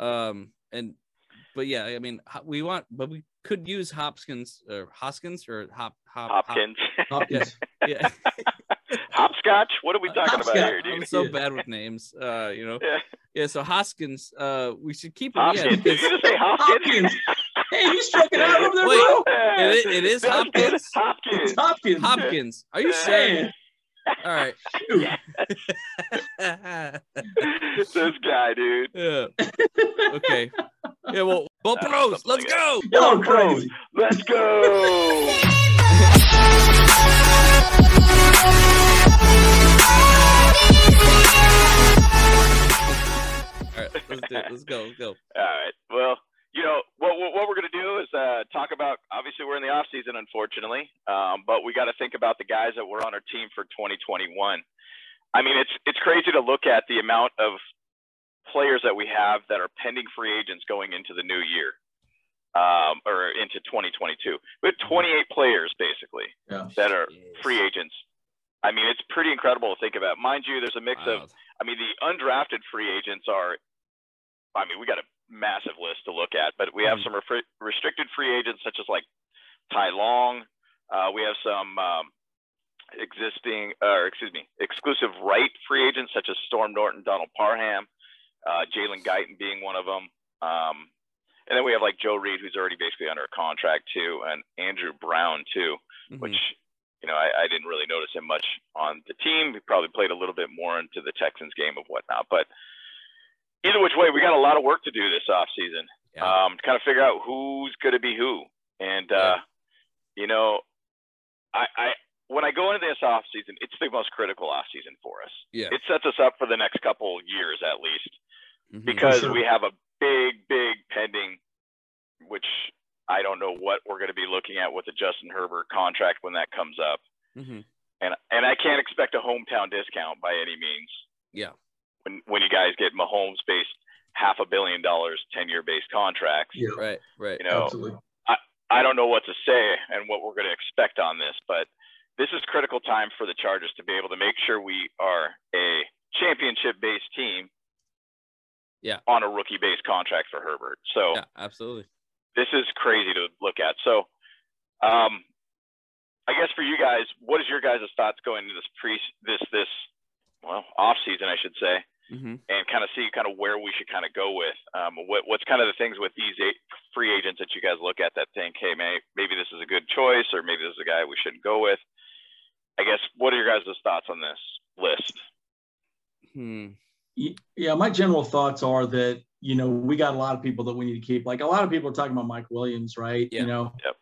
Um, and but yeah, I mean, we want, but we could use Hopkins or Hoskins or Hop Hop Hop- Hopkins, Hopkins. yeah, hopscotch. What are we talking about Hopscotch. here, I'm so bad with names. Uh, you know, Yeah. yeah. So Hoskins, uh, we should keep him. Yeah, Hopkins. Did because you just say Hopkins? Hopkins. Hey, you struck it out over there, Wait. bro. Yeah. It it is Hopkins? Hopkins. Hopkins. Hopkins. Are you sure? Hey, All right. dude. this guy, dude. yeah. Okay. Yeah. Well, Bo Uh, Pros, let's go. Y'all Go. Let's go. All right. Let's do it. Let's go. Let's go. All right. Well, you know what what, what we're going to do is uh, talk about. Obviously, we're in the off season, unfortunately, um, but we got to think about the guys that were on our team for 2021. I mean, it's it's crazy to look at the amount of players that we have that are pending free agents going into the new year, um, or into 2022. We have 28 players basically Yeah. that are free agents. I mean, it's pretty incredible to think about. Mind you, there's a mix of I mean, the undrafted free agents are, I mean, we got a massive list to look at, but we have Mhm. some refri- restricted free agents such as like Ty Long. Uh, we have some um, existing, or excuse me, exclusive right free agents such as Storm Norton, Donald Parham, uh, Jalen Guyton being one of them. Um, and then we have like Joe Reed, who's already basically under a contract too, and Andrew Brown too Mhm. which you know I, I didn't really notice him much on the team. He probably played a little bit more into the Texans game of whatnot. But either which way, we got a lot of work to do this offseason Yeah. um, to kind of figure out who's going to be who. And uh, you know, I, I when I go into this offseason, it's the most critical offseason for us. yeah. It sets us up for the next couple years at least Mhm. because sure. we have a big, big pending, which I don't know what we're going to be looking at with the Justin Herbert contract when that comes up, Mhm. and and I can't expect a hometown discount by any means. Yeah. When when you guys get Mahomes based half a billion dollars, ten year based contracts, Yeah. Right. Right. you know, Absolutely. I don't know what to say and what we're going to expect on this, but this is critical time for the Chargers to be able to make sure we are a championship based team. Yeah. On a rookie based contract for Herbert. So Yeah. Absolutely. this is crazy to look at. So, um, I guess for you guys, what is your guys' thoughts going into this pre this this well off season, I should say, hmm and kind of see kind of where we should kind of go with um, what what's kind of the things with these eight free agents that you guys look at that think, hey, may, maybe this is a good choice, or maybe this is a guy we shouldn't go with. I guess what are your guys' thoughts on this list? Hmm. Yeah, my general thoughts are that you know we got a lot of people that we need to keep. Like a lot of people are talking about Mike Williams, right? Yeah. You know, Yep.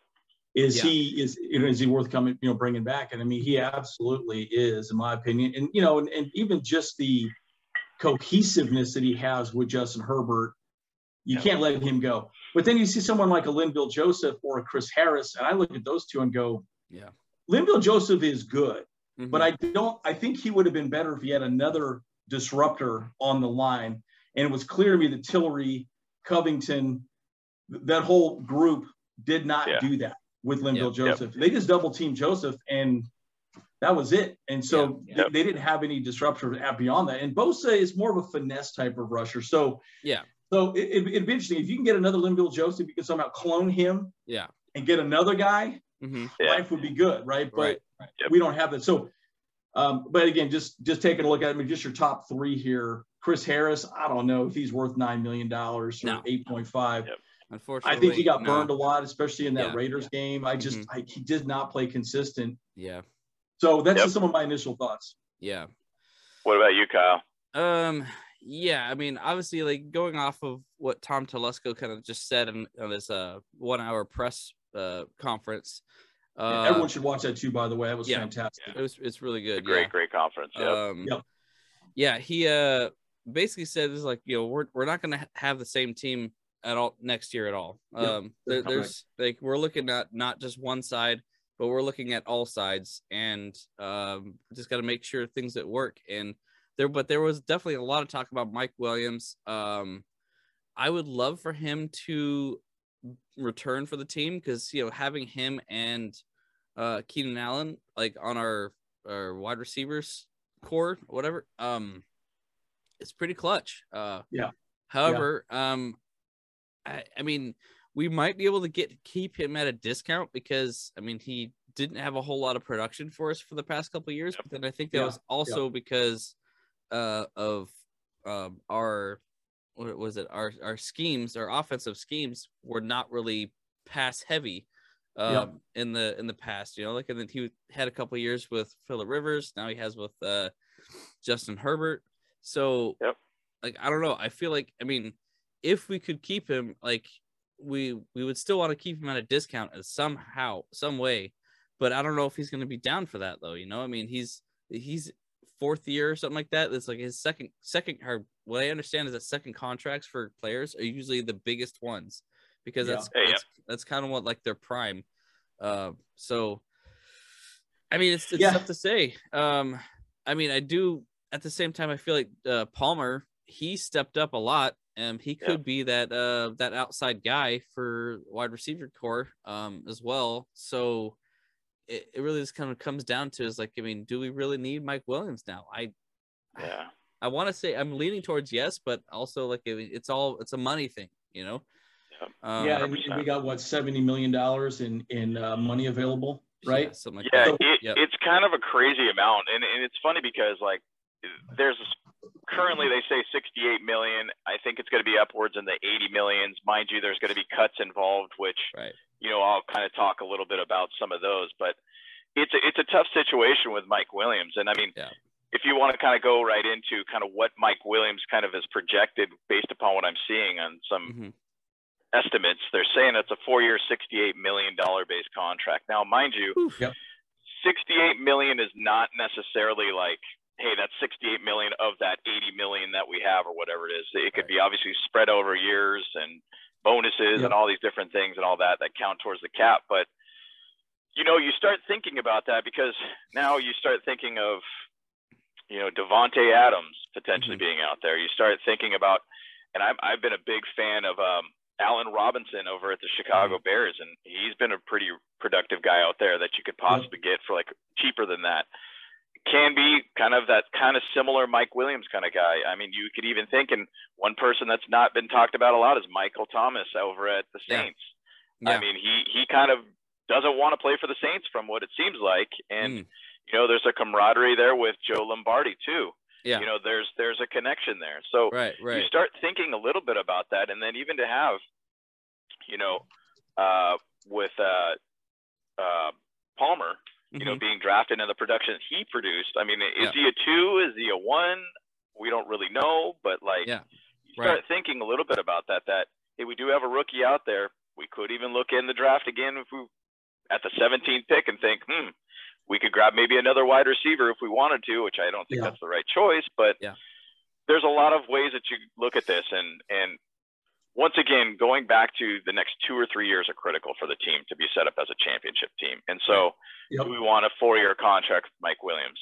is Yeah. he is you know is he worth coming you know bringing back? And I mean he absolutely is, in my opinion. And you know, and, and even just the cohesiveness that he has with Justin Herbert, you Yeah. can't let him go. But then you see someone like a Linval Joseph or a Chris Harris, and I look at those two and go, Yeah. Linval Joseph is good. Mhm. But I don't. I think he would have been better if he had another disruptor on the line. And it was clear to me that Tillery, Covington, that whole group did not Yeah. do that with Linval Yep, yep. Joseph. They just double teamed Joseph, and that was it. And so Yeah, they- yep. they didn't have any disruptor beyond that. And Bosa is more of a finesse type of rusher. So Yeah. So it, it, it'd be interesting if you can get another Linval Joseph, you can somehow clone him Yeah. and get another guy hmm Yeah. life would be good, right? But Right. Yep. we don't have that. So, um, but again, just just taking a look at I mean, just your top three here. Chris Harris, I don't know if he's worth nine million dollars or No. eight point five. Yep. Unfortunately, I think he got no. burned a lot, especially in that Yeah. Raiders game. I just Mhm. I, he did not play consistent. Yeah. So that's Yep. just some of my initial thoughts. Yeah. What about you, Kyle? Um, yeah, I mean, obviously, like going off of what Tom Telesco kind of just said in, on this uh one hour press uh conference. Uh, Everyone should watch that too. By the way, that was yeah. fantastic. it was it's really good. Great, yeah. great conference. Yep. Um, Yep. yeah, he uh basically said is like you know we're we're not gonna have the same team at all next year at all. Yep, Um, there, that's there's like we're looking at not just one side, but we're looking at all sides, and um, just got to make sure things that work. And there, but there was definitely a lot of talk about Mike Williams. Um, I would love for him to return for the team because you know having him and uh Keenan Allen like on our our wide receivers core whatever um it's pretty clutch uh Yeah. However, yeah. um, I, I mean, we might be able to get keep him at a discount because I mean he didn't have a whole lot of production for us for the past couple years. But then I think that yeah. was also yeah. because uh, of um, our what was it our our schemes our offensive schemes were not really pass heavy um, yep. in the in the past. You know, like and then he had a couple years with Philip Rivers. Now he has with uh, Justin Herbert. So, yep. like I don't know. I feel like I mean, if we could keep him, like we we would still want to keep him at a discount as somehow some way. But I don't know if he's going to be down for that though. You know, I mean, he's he's fourth year or something like that. It's like his second second or what I understand is that second contracts for players are usually the biggest ones because yeah. that's, that's, that's kind of what like their prime. Uh, so I mean it's it's yeah. tough to say. Um I mean I do at the same time I feel like uh, Palmer he stepped up a lot and he could yeah. be that uh that outside guy for wide receiver core um as well. So it, it really just kind of comes down to is like, I mean, do we really need Mike Williams now? I, yeah, I, I want to say I'm leaning towards yes, but also like it, it's all it's a money thing, you know. Um, yeah, we got what seventy million dollars in in uh, money available, right? Yeah, something like yeah, that. It, yep. it's kind of a crazy amount, and, and it's funny because like there's currently they say 68 million. I think it's going to be upwards in the 80 millions. Mind you, there's going to be cuts involved, which right. You know I'll kind of talk a little bit about some of those. But it's a, it's a tough situation with Mike Williams, and I mean, yeah. if you want to kind of go right into kind of what Mike Williams kind of is projected based upon what I'm seeing on some mm-hmm. estimates, they're saying it's a four-year, 68 million dollar base contract. Now, mind you. Yep. 68 million is not necessarily like hey, that's 68 million of that 80 million that we have or whatever it is. It could right. be obviously spread over years and bonuses yep. and all these different things and all that that count towards the cap. But you know, you start thinking about that because now you start thinking of you know Davante Adams potentially mm-hmm. being out there. You start thinking about, and I've I've been a big fan of um, Allen Robinson over at the Chicago mm-hmm. Bears, and he's been a pretty productive guy out there that you could possibly get for like cheaper than that can be kind of that kind of similar Mike Williams kind of guy. I mean, you could even think, and one person that's not been talked about a lot is Michael Thomas over at the Saints. Yeah. Yeah. I mean, he he kind of doesn't want to play for the Saints from what it seems like, and mm. you know, there's a camaraderie there with Joe Lombardi too. Yeah. You know, there's there's a connection there. So right, right. you start thinking a little bit about that, and then even to have, you know, uh, with uh, uh, Palmer, you know, mm-hmm. being drafted and the production he produced. I mean, is yeah. he a two? Is he a one? We don't really know, but like, yeah. you start right. thinking a little bit about that. That hey, we do have a rookie out there. We could even look in the draft again if we at the 17th pick and think, hmm, we could grab maybe another wide receiver if we wanted to, which I don't think yeah. that's the right choice. But yeah. there's a lot of ways that you look at this, and and once again, going back to the next two or three years are critical for the team to be set up as a championship team. And so, yep. do we want a four-year contract with Mike Williams?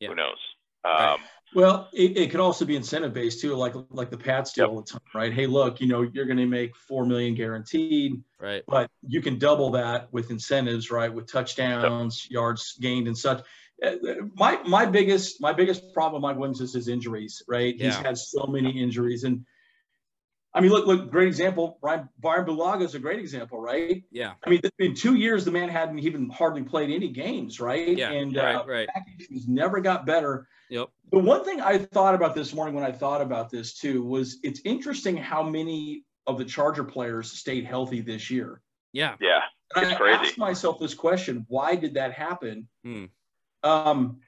Who knows? Um, well, it, it, could also be incentive based too, like like the Pats do yep. all the time, right? Hey, look, you know, you're going to make four million guaranteed, right? But you can double that with incentives, right? With touchdowns, yep. yards gained, and such. Uh, my my biggest my biggest problem, with Mike Williams, is his injuries, right? Yeah. He's had so many injuries, and I mean, look, look, great example. Bryan, Bryan Bulaga is a great example, right? Yeah. I mean, in two years, the man hadn't even hardly played any games, right? Yeah. And right, uh, right. He's never got better. Yep. The one thing I thought about this morning when I thought about this too was it's interesting how many of the Charger players stayed healthy this year. Yeah. Yeah. It's I crazy. asked myself this question: Why did that happen? Hmm. Um,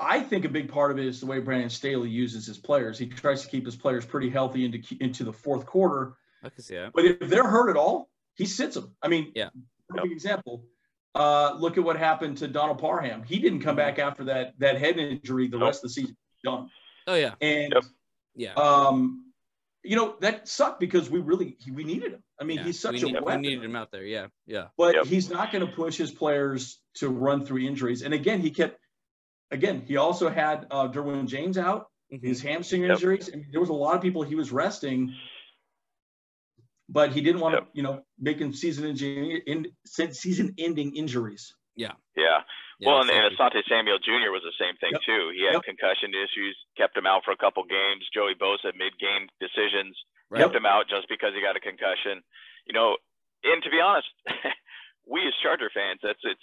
I think a big part of it is the way Brandon Staley uses his players. He tries to keep his players pretty healthy into into the fourth quarter. I can see that. But if they're hurt at all, he sits them. I mean, yeah. Yep. example. Uh, look at what happened to Donald Parham. He didn't come back after that that head injury the nope. rest of the season. Done. Oh yeah. And yep. yeah. Um, you know that sucked because we really we needed him. I mean, yeah. he's such we a need, weapon. We needed him out there. Yeah, yeah. But yep. he's not going to push his players to run through injuries. And again, he kept again, he also had uh, Derwin James out, mm-hmm. his hamstring yep. injuries. I mean, there was a lot of people he was resting, but he didn't want yep. to, you know, making season ending in, season ending injuries. Yeah. Yeah. yeah well, and, and Asante Samuel Jr. was the same thing yep. too. He had yep. concussion issues, kept him out for a couple games. Joey Bosa mid-game decisions right. kept him out just because he got a concussion. You know, and to be honest, we as Charger fans, that's it's.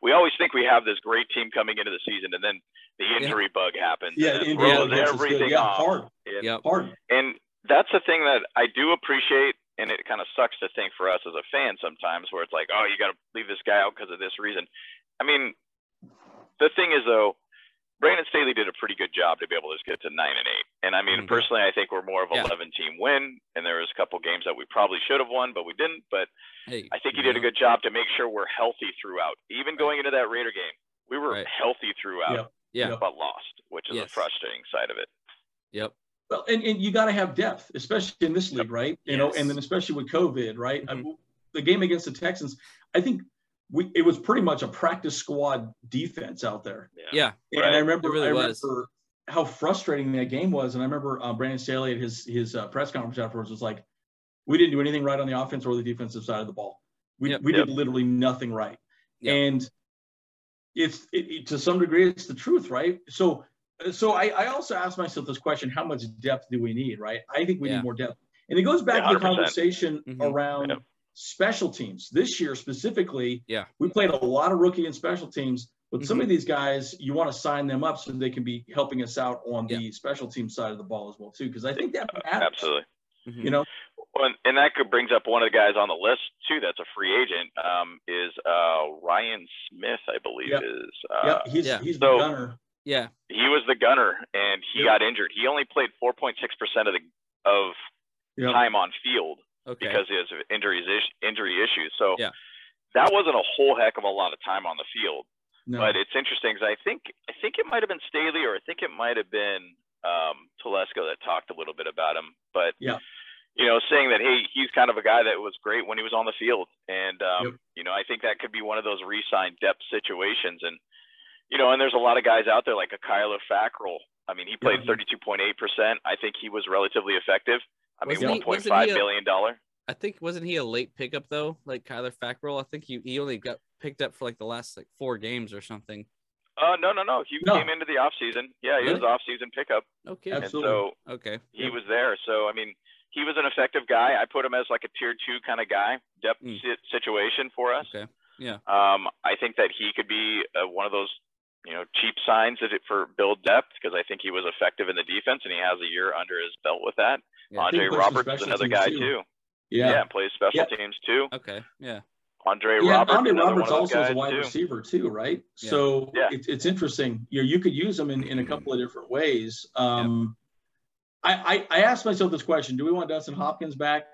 We always think we have this great team coming into the season, and then the injury yeah. bug happens. Yeah, and it throws everything yeah, off. Hard. And, yeah, hard. And that's the thing that I do appreciate, and it kind of sucks to think for us as a fan sometimes, where it's like, oh, you got to leave this guy out because of this reason. I mean, the thing is though, Brandon Staley did a pretty good job to be able to get to nine and eight. And I mean, mm-hmm. personally, I think we're more of a yeah. 11 team win. And there was a couple games that we probably should have won, but we didn't. But hey, I think he did know. a good job to make sure we're healthy throughout. Even going into that Raider game, we were right. healthy throughout, yeah. but lost, which is yes. a frustrating side of it. Yep. Well, and, and you got to have depth, especially in this league, right? You yes. know, and then especially with COVID, right? Mm-hmm. the game against the Texans, I think we it was pretty much a practice squad defense out there. Yeah, and right. I remember really I remember was. how frustrating that game was, and I remember uh, Brandon Staley at his his uh, press conference afterwards was like, "We didn't do anything right on the offense or the defensive side of the ball. We yep. we yep. did literally nothing right." Yep. And it's it, it, to some degree it's the truth, right? So so I, I also asked myself this question: How much depth do we need? Right? I think we yeah. need more depth, and it goes back yeah, to the conversation mm-hmm. around special teams. This year specifically, yeah, we played a lot of rookie and special teams. But mm-hmm. some of these guys, you want to sign them up so they can be helping us out on yeah. the special team side of the ball as well too, because I think that matters. Absolutely. Mm-hmm. You know, well, and that could brings up one of the guys on the list too. That's a free agent. Um, is uh, Ryan Smith, I believe, yep. is. Uh, yep, he's yeah. he's so, the gunner. Yeah, he was the gunner, and he yep. got injured. He only played 4.6 percent of the of yep. time on field okay. because he has injuries injury issues. So yeah. that wasn't a whole heck of a lot of time on the field. No. But it's interesting because I think I think it might have been Staley or I think it might have been um, Telesco that talked a little bit about him. But yeah, you know, saying that hey, he's kind of a guy that was great when he was on the field, and um, yep. you know, I think that could be one of those re-sign depth situations. And you know, and there's a lot of guys out there like a Kyler Fackrell. I mean, he played 32.8 percent. I think he was relatively effective. I mean, one point five billion dollar. I think wasn't he a late pickup though, like Kyler Fackrell? I think he, he only got picked up for like the last like four games or something. Uh, no, no, no. He no. came into the off season. Yeah, he really? was off season pickup. Okay, absolutely. so okay, he yeah. was there. So I mean, he was an effective guy. I put him as like a tier two kind of guy, depth mm. situation for us. Okay, yeah. Um, I think that he could be uh, one of those you know, cheap signs that it for build depth because I think he was effective in the defense and he has a year under his belt with that. Yeah, Andre Roberts is another guy too. too. Yeah. yeah, plays special yeah. teams too. Okay, yeah. Andre yeah, Roberts. Andre Roberts also is a wide too. receiver too, right? Yeah. So yeah. It, it's interesting. You know, you could use them in, in a couple of different ways. Um, I, I, I asked myself this question: Do we want Dustin Hopkins back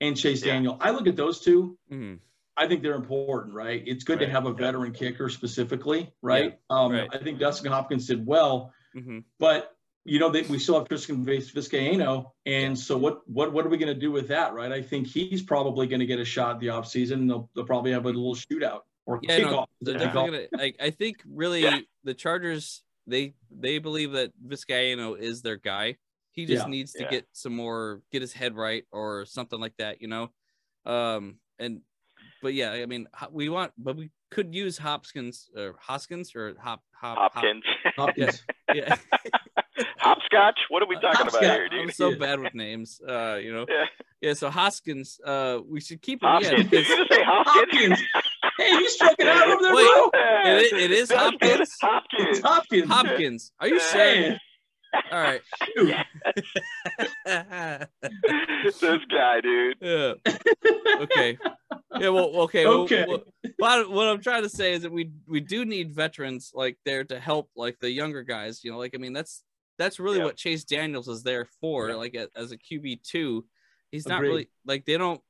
and Chase Daniel? I look at those 2 mm-hmm. I think they're important, right? It's good right. to have a veteran kicker specifically, right? Yeah. Um, right. I think Dustin Hopkins did well, mm-hmm. but you know that we still have Tristan Vizcaino, and so what what what are we going to do with that, right? I think he's probably going to get a shot the offseason. They'll they'll probably have a little shootout or yeah, kickoff. No, gonna, I, I think really yeah. the Chargers they they believe that Vizcaino is their guy. He just yeah. needs to get some more, get his head right or something like that, you know. Um, and but yeah, I mean, we want, but we could use Hopkins or Hoskins or Hop, Hop Hopkins. Hop, Hopkins. Yeah. Hopscotch. What are we talking Hopscotch. about here, dude? I'm so bad with names. Uh, you know. Yeah. Yeah. So Hoskins. Uh, we should keep him. Hoskins. Yeah. Did you just say Hopkins? Hopkins. hey, he's checking out over there, Wait, bro. It, it is Hopkins. Hopkins. It's Hopkins. Hopkins. Are you sure? All right. this guy, dude. Yeah. Okay. Yeah. Well. Okay. Okay. Well, well, what I'm trying to say is that we we do need veterans like there to help like the younger guys. You know, like I mean that's that's really yeah. what Chase Daniels is there for. Yeah. Like as a QB two, he's Agreed. not really like they don't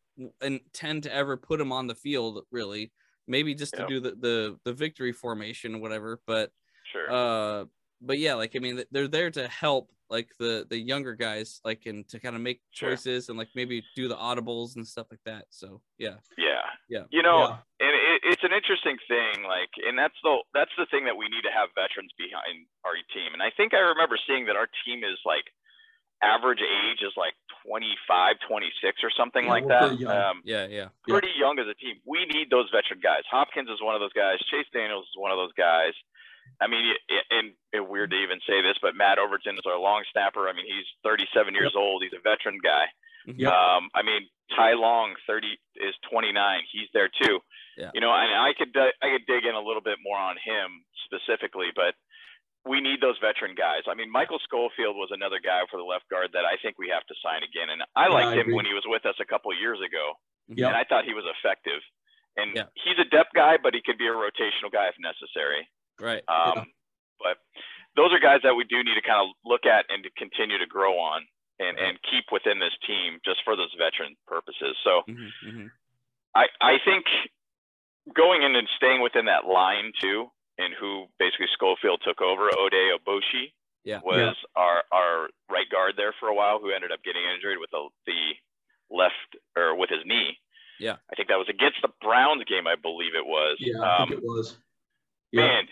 intend to ever put him on the field really. Maybe just to do the, the the victory formation or whatever. But sure. Uh, but yeah, like I mean, they're there to help like the the younger guys, like and to kind of make choices sure. and like maybe do the audibles and stuff like that. So yeah, yeah, yeah. You know, yeah. and it, it's an interesting thing. Like, and that's the that's the thing that we need to have veterans behind our team. And I think I remember seeing that our team is like average age is like 25, 26 or something Yeah, like that. pretty. Um, Yeah, yeah. pretty young as a team. We need those veteran guys. Hopkins is one of those guys. Chase Daniels is one of those guys. I mean, it, and it, weird to even say this, but Matt Overton is our long snapper. I mean, he's 37 years old. He's a veteran guy. Yep. Um, I mean, Ty Long, 30 is 29. He's there too. Yeah. You know, and I could I could dig in a little bit more on him specifically, but we need those veteran guys. I mean, Michael Schofield was another guy for the left guard that I think we have to sign again. And I Yeah, liked I him when he was with us a couple of years ago Yep. and I thought he was effective. And Yeah. he's a depth guy, but he could be a rotational guy if necessary. Right. Um, Yeah. But those are guys that we do need to kind of look at and to continue to grow on and, and keep within this team just for those veteran purposes. So hmm hmm I, I think going in and staying within that line too, and who basically Schofield took over, Oday Aboushi Yeah. was our, our right guard there for a while who ended up getting injured with the, the left or with his knee. Yeah. I think that was against the Browns game, I believe it was. Yeah, I Um, think it was. Yeah. Man,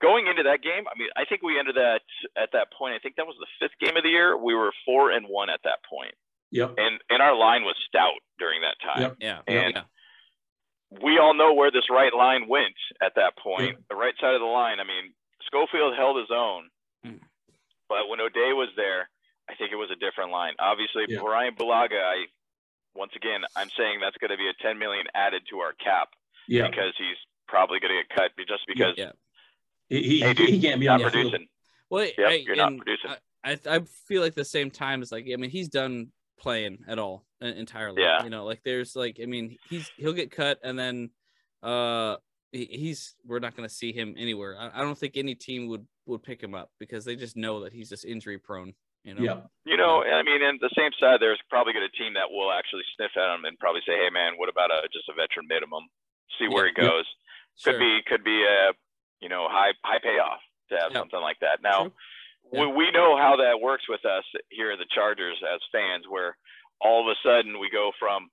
going into that game, I mean, I think we ended that at that point. I think that was the fifth game of the year. We were four and one at that point, Yep. and and our line was stout during that time. Yep. Yeah. And yeah. we all know where this right line went at that point. The right side of the line. I mean, Schofield held his own, Mm. but when Oday was there, I think it was a different line. Obviously, Yeah. Bryan Bulaga. I once again, I'm saying that's going to be a 10 million added to our cap Yeah. because he's probably going to get cut just because Yeah. He, he, Hey, dude, he can't be you're on not the field. producing. Well, Yep, I, you're not producing. I, I I feel like the same time is like I mean he's done playing at all uh, entirely. Yeah. You know, like there's like I mean he's he'll get cut and then uh he, he's we're not going to see him anywhere. I, I don't think any team would would pick him up because they just know that he's just injury prone. You know. Yeah. You know, I mean, and the same side, there's probably going to team that will actually sniff at him and probably say, "Hey, man, what about a just a veteran minimum? See where Yeah. he goes. Could Sure. be, could be a, you know, high high payoff to have Yeah. something like that. Now, True. Yeah. we, we know how that works with us here at the Chargers as fans, where all of a sudden we go from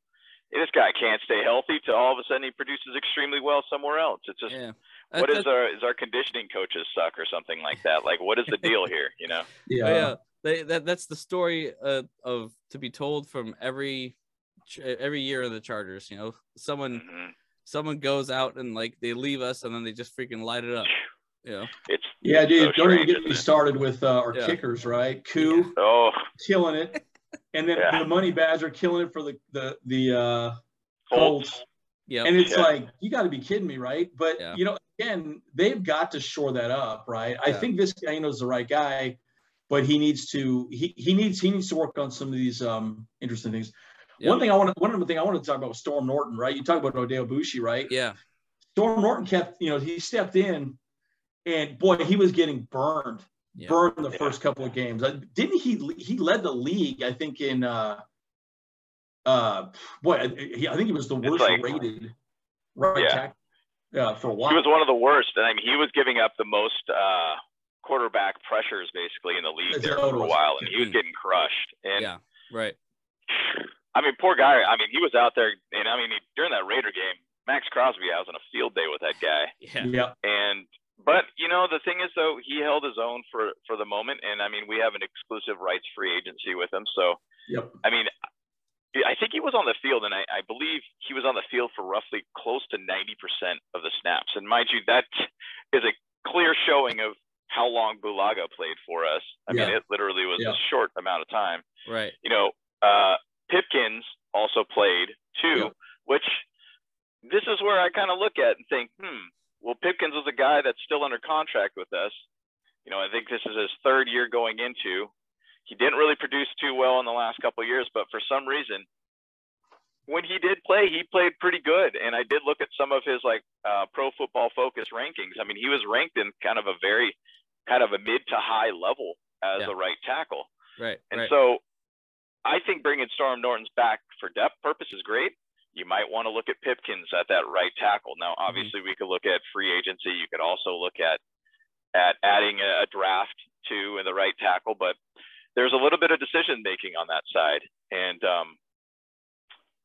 "Hey, this guy can't stay healthy to all of a sudden he produces extremely well somewhere else. It's just Yeah. what That- is our is our conditioning coaches suck or something like that? Like, what is the deal here? You know? Yeah. Oh, yeah, they, that that's the story uh, of to be told from every every year of the Chargers. You know, someone Mhm. Someone goes out and like they leave us and then they just freaking light it up. You know, It's Yeah, dude. so don't strange, even get me started with uh, our Yeah. kickers, right? Koo Oh, killing it, and then Yeah. the Money Badger killing it for the the the uh, Colts. Colts. yeah, And it's Yeah. like you got to be kidding me, right? But Yeah. you know, again, they've got to shore that up, right? I think this guy knows the right guy, but he needs to he he needs he needs to work on some of these um interesting things. Yeah. One thing I want to one other thing I want to talk about was Storm Norton, right? You talk about Oday Aboushi, right? yeah, Storm Norton kept, you know, he stepped in, and boy, he was getting burned, yeah. burned the Yeah. first couple of games. Uh, Didn't he? He led the league, I think, in uh, uh, boy, I, he, I think he was the worst like- rated right Yeah. tackle uh, for a while. he was one of the worst, and I mean, he was giving up the most uh, quarterback pressures basically in the league That's there for a while, and he was Mhm. getting crushed. And yeah, right. I mean, poor guy. I mean, he was out there, and I mean, he, during that Raider game, Maxx Crosby, I was on a field day with that guy, Yeah, yeah, and but you know, the thing is though, he held his own for for the moment, and I mean, we have an exclusive rights free agency with him, so yep, I mean, I think he was on the field, and I, I believe he was on the field for roughly close to 90% of the snaps. And mind you, that is a clear showing of how long Bulaga played for us. I mean, it literally was Yeah. a short amount of time. right. You know, uh, Pipkins also played too, Yeah. which this is where I kind of look at and think, hmm, well, Pipkins is a guy that's still under contract with us. You know, I think this is his third year going into. He didn't really produce too well in the last couple of years, but for some reason, when he did play, he played pretty good. And I did look at some of his like uh, pro football focus rankings. I mean, he was ranked in kind of a very kind of a mid to high level as Yeah. a right tackle. Right, And right. so I think bringing Storm Norton's back for depth purpose is great. You might want to look at Pipkins at that right tackle. Now, Mm-hmm. obviously, we could look at free agency. You could also look at at adding a, a draft to in the right tackle, but there's a little bit of decision making on that side. And um,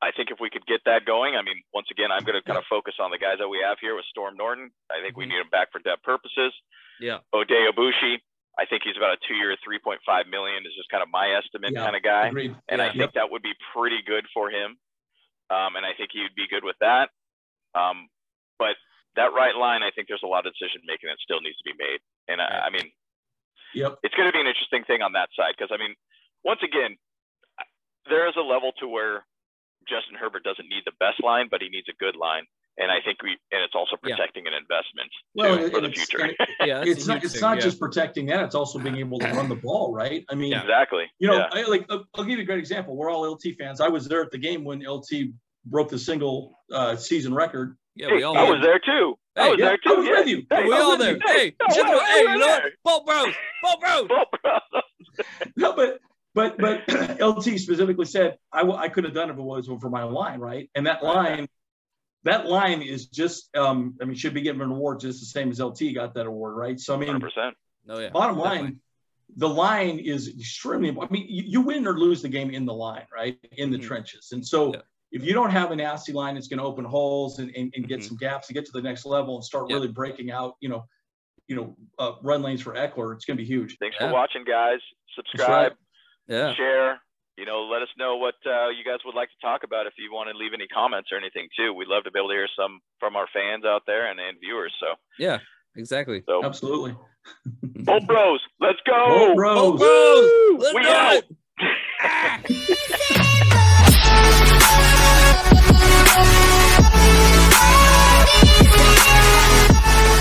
I think if we could get that going, I mean, once again, I'm going to kind of focus on the guys that we have here with Storm Norton. I think we Mhm. need him back for depth purposes. yeah, Oday Aboushi, I think he's about a two-year, 3.5 million is just kind of my estimate yeah, kind of guy, agreed. and yeah. I think yep. that would be pretty good for him. Um, and I think he would be good with that. Um, but that right line, I think there's a lot of decision making that still needs to be made. And I, I mean, yep. it's going to be an interesting thing on that side because I mean, once again, there is a level to where Justin Herbert doesn't need the best line, but he needs a good line and I think we and it's also protecting yeah. an investment well, too, for the future. yeah, it's not it's not yeah. just protecting that; it's also being able to run the ball, right? I mean, yeah. exactly. You know, I, like I'll give you a great example. We're all LT fans. I was there at the game when LT broke the single uh, season record. Yeah, we all. I was there too. Hey, I was there too. I was with you. Hey, we all there. Hey, hey, no, hey, you know what? Bolt Bros, Bolt Bros, Bolt Bros. no, but but but LT specifically said I, w- I could have done it if it was for my line, right? And that line that line is just, um, I mean, should be given an award just the same as LT got that award, right? So I mean, 100%. Oh, yeah. Bottom line, Definitely. the line is extremely. I mean, you, you, win or lose the game in the line, right? In the mm-hmm. trenches, and so. Yeah. If you don't have a nasty line, that's going to open holes and, and, and get mm-hmm. some gaps to get to the next level and start really breaking out, you know, you know, uh, run lanes for Ekeler. It's going to be huge. Thanks yeah. for watching, guys. Subscribe, right. yeah. share, you know, let us know what uh, you guys would like to talk about. If you want to leave any comments or anything too, we'd love to be able to hear some from our fans out there and, and viewers. So yeah, exactly. So absolutely. Bolt Bros, let's go. Bolt Bros, Bolt bros. Let's we go. out. Ah.